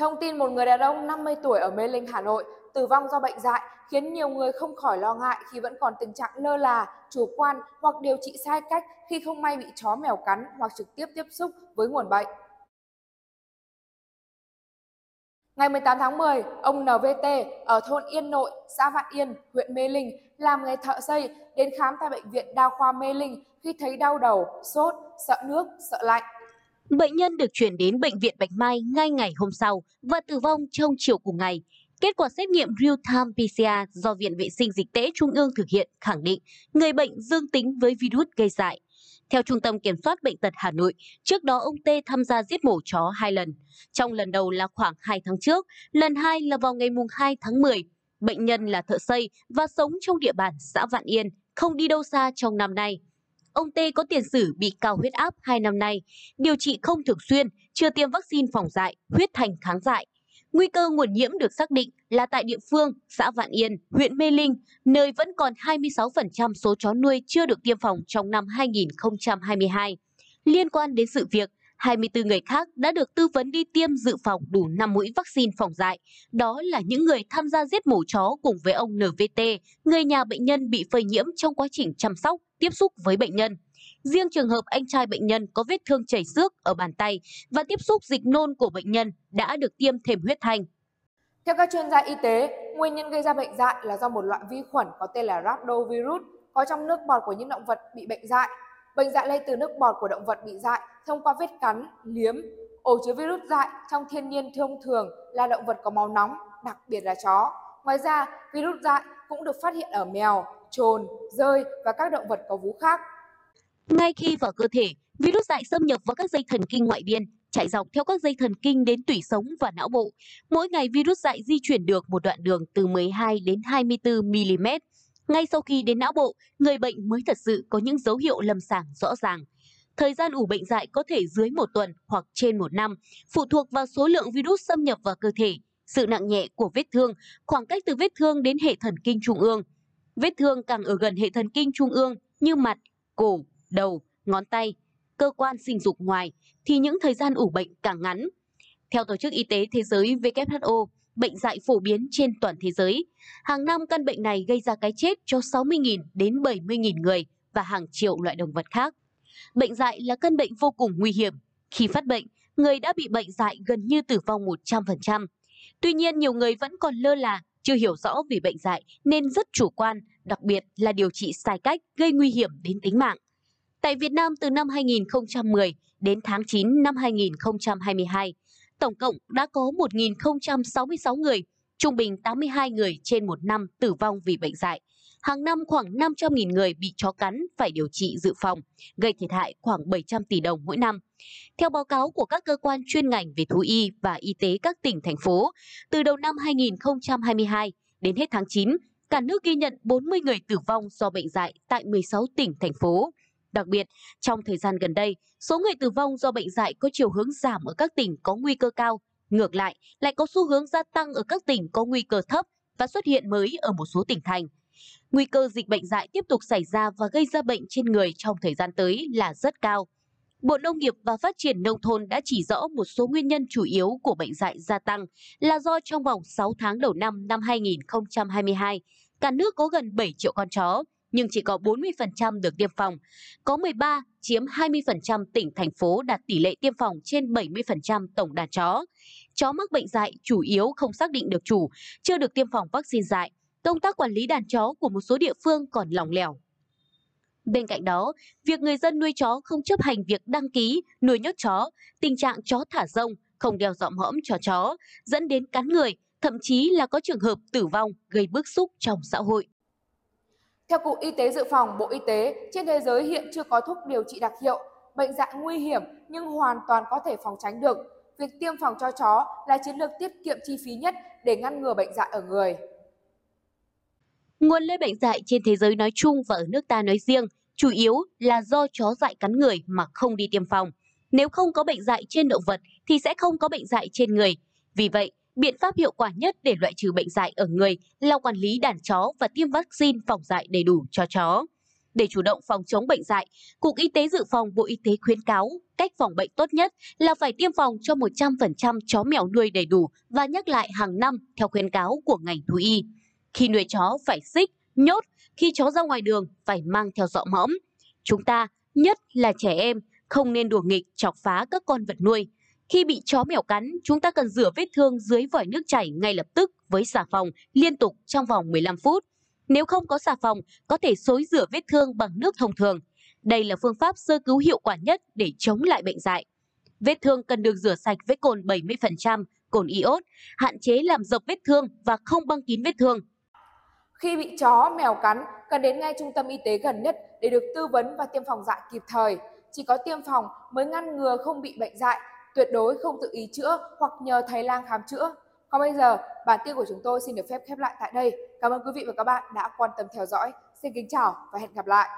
Thông tin một người đàn ông 50 tuổi ở Mê Linh, Hà Nội tử vong do bệnh dại khiến nhiều người không khỏi lo ngại khi vẫn còn tình trạng lơ là, chủ quan hoặc điều trị sai cách khi không may bị chó mèo cắn hoặc trực tiếp tiếp xúc với nguồn bệnh. Ngày 18 tháng 10, ông NVT ở thôn Yên Nội, xã Vạn Yên, huyện Mê Linh làm nghề thợ xây đến khám tại bệnh viện đa khoa Mê Linh khi thấy đau đầu, sốt, sợ nước, sợ lạnh. Bệnh nhân được chuyển đến bệnh viện Bạch Mai ngay ngày hôm sau và tử vong trong chiều cùng ngày. Kết quả xét nghiệm real-time PCR do Viện Vệ sinh Dịch tễ Trung ương thực hiện khẳng định người bệnh dương tính với virus gây dại. Theo Trung tâm Kiểm soát Bệnh tật Hà Nội, trước đó ông T tham gia giết mổ chó hai lần. Trong lần đầu là khoảng 2 tháng trước, lần hai là vào ngày 2 tháng 10. Bệnh nhân là thợ xây và sống trong địa bàn xã Vạn Yên, không đi đâu xa trong năm nay. Ông Tê có tiền sử bị cao huyết áp 2 năm nay, điều trị không thường xuyên, chưa tiêm vaccine phòng dại, huyết thành kháng dại. Nguy cơ nguồn nhiễm được xác định là tại địa phương, xã Vạn Yên, huyện Mê Linh, nơi vẫn còn 26% số chó nuôi chưa được tiêm phòng trong năm 2022. Liên quan đến sự việc, 24 người khác đã được tư vấn đi tiêm dự phòng đủ 5 mũi vaccine phòng dại. Đó là những người tham gia giết mổ chó cùng với ông NVT, người nhà bệnh nhân bị phơi nhiễm trong quá trình chăm sóc, tiếp xúc với bệnh nhân. Riêng trường hợp anh trai bệnh nhân có vết thương chảy xước ở bàn tay và tiếp xúc dịch nôn của bệnh nhân đã được tiêm thêm huyết thanh. Theo các chuyên gia y tế, nguyên nhân gây ra bệnh dại là do một loại vi khuẩn có tên là rhabdovirus có trong nước bọt của những động vật bị bệnh dại. Bệnh dại lây từ nước bọt của động vật bị dại thông qua vết cắn, liếm. Ổ chứa virus dại trong thiên nhiên thông thường là động vật có máu nóng, đặc biệt là chó. Ngoài ra, virus dại cũng được phát hiện ở mèo, trồn, rơi và các động vật có vú khác. Ngay khi vào cơ thể, virus dại xâm nhập vào các dây thần kinh ngoại biên, chạy dọc theo các dây thần kinh đến tủy sống và não bộ. Mỗi ngày virus dại di chuyển được một đoạn đường từ 12 đến 24 mm. Ngay sau khi đến não bộ, người bệnh mới thật sự có những dấu hiệu lâm sàng rõ ràng. Thời gian ủ bệnh dại có thể dưới một tuần hoặc trên một năm, phụ thuộc vào số lượng virus xâm nhập vào cơ thể, sự nặng nhẹ của vết thương, khoảng cách từ vết thương đến hệ thần kinh trung ương. Vết thương càng ở gần hệ thần kinh trung ương như mặt, cổ, đầu, ngón tay, cơ quan sinh dục ngoài thì những thời gian ủ bệnh càng ngắn. Theo Tổ chức Y tế Thế giới WHO, bệnh dại phổ biến trên toàn thế giới. Hàng năm căn bệnh này gây ra cái chết cho 60.000 đến 70.000 người và hàng triệu loại động vật khác. Bệnh dại là căn bệnh vô cùng nguy hiểm. Khi phát bệnh, người đã bị bệnh dại gần như tử vong 100%. Tuy nhiên, nhiều người vẫn còn lơ là, chưa hiểu rõ về bệnh dại nên rất chủ quan, đặc biệt là điều trị sai cách gây nguy hiểm đến tính mạng. Tại Việt Nam từ năm 2010 đến tháng 9 năm 2022, tổng cộng đã có 1.066 người, trung bình 82 người trên một năm tử vong vì bệnh dại. Hàng năm khoảng 500.000 người bị chó cắn phải điều trị dự phòng, gây thiệt hại khoảng 700 tỷ đồng mỗi năm. Theo báo cáo của các cơ quan chuyên ngành về thú y và y tế các tỉnh, thành phố, từ đầu năm 2022 đến hết tháng 9, cả nước ghi nhận 40 người tử vong do bệnh dại tại 16 tỉnh, thành phố. Đặc biệt, trong thời gian gần đây, số người tử vong do bệnh dại có chiều hướng giảm ở các tỉnh có nguy cơ cao. Ngược lại, lại có xu hướng gia tăng ở các tỉnh có nguy cơ thấp và xuất hiện mới ở một số tỉnh thành. Nguy cơ dịch bệnh dại tiếp tục xảy ra và gây ra bệnh trên người trong thời gian tới là rất cao. Bộ Nông nghiệp và Phát triển Nông thôn đã chỉ rõ một số nguyên nhân chủ yếu của bệnh dại gia tăng là do trong vòng 6 tháng đầu năm năm 2022, cả nước có gần 7 triệu con chó, nhưng chỉ có 40% được tiêm phòng. Có 13 chiếm 20% tỉnh thành phố đạt tỷ lệ tiêm phòng trên 70% tổng đàn chó. Chó mắc bệnh dại chủ yếu không xác định được chủ, chưa được tiêm phòng vaccine dại. Công tác quản lý đàn chó của một số địa phương còn lỏng lẻo. Bên cạnh đó, việc người dân nuôi chó không chấp hành việc đăng ký, nuôi nhốt chó, tình trạng chó thả rông, không đeo dọm hõm cho chó, dẫn đến cắn người, thậm chí là có trường hợp tử vong gây bức xúc trong xã hội. Theo Cục Y tế Dự phòng Bộ Y tế, trên thế giới hiện chưa có thuốc điều trị đặc hiệu. Bệnh dạng nguy hiểm nhưng hoàn toàn có thể phòng tránh được. Việc tiêm phòng cho chó là chiến lược tiết kiệm chi phí nhất để ngăn ngừa bệnh dạy ở người. Nguồn lây bệnh dạy trên thế giới nói chung và ở nước ta nói riêng chủ yếu là do chó dại cắn người mà không đi tiêm phòng. Nếu không có bệnh dạy trên động vật thì sẽ không có bệnh dạy trên người. Vì vậy, biện pháp hiệu quả nhất để loại trừ bệnh dại ở người là quản lý đàn chó và tiêm vaccine phòng dại đầy đủ cho chó. Để chủ động phòng chống bệnh dại, Cục Y tế Dự phòng Bộ Y tế khuyến cáo cách phòng bệnh tốt nhất là phải tiêm phòng cho 100% chó mèo nuôi đầy đủ và nhắc lại hàng năm theo khuyến cáo của ngành thú y. Khi nuôi chó phải xích, nhốt, khi chó ra ngoài đường phải mang theo dọ mõm. Chúng ta, nhất là trẻ em, không nên đùa nghịch chọc phá các con vật nuôi. Khi bị chó mèo cắn, chúng ta cần rửa vết thương dưới vòi nước chảy ngay lập tức với xà phòng liên tục trong vòng 15 phút. Nếu không có xà phòng, có thể xối rửa vết thương bằng nước thông thường. Đây là phương pháp sơ cứu hiệu quả nhất để chống lại bệnh dại. Vết thương cần được rửa sạch với cồn 70%, cồn iốt, hạn chế làm dập vết thương và không băng kín vết thương. Khi bị chó, mèo cắn, cần đến ngay trung tâm y tế gần nhất để được tư vấn và tiêm phòng dại kịp thời. Chỉ có tiêm phòng mới ngăn ngừa không bị bệnh dại, tuyệt đối không tự ý chữa hoặc nhờ thầy lang khám chữa. Còn bây giờ, bản tin của chúng tôi xin được phép khép lại tại đây. Cảm ơn quý vị và các bạn đã quan tâm theo dõi. Xin kính chào và hẹn gặp lại.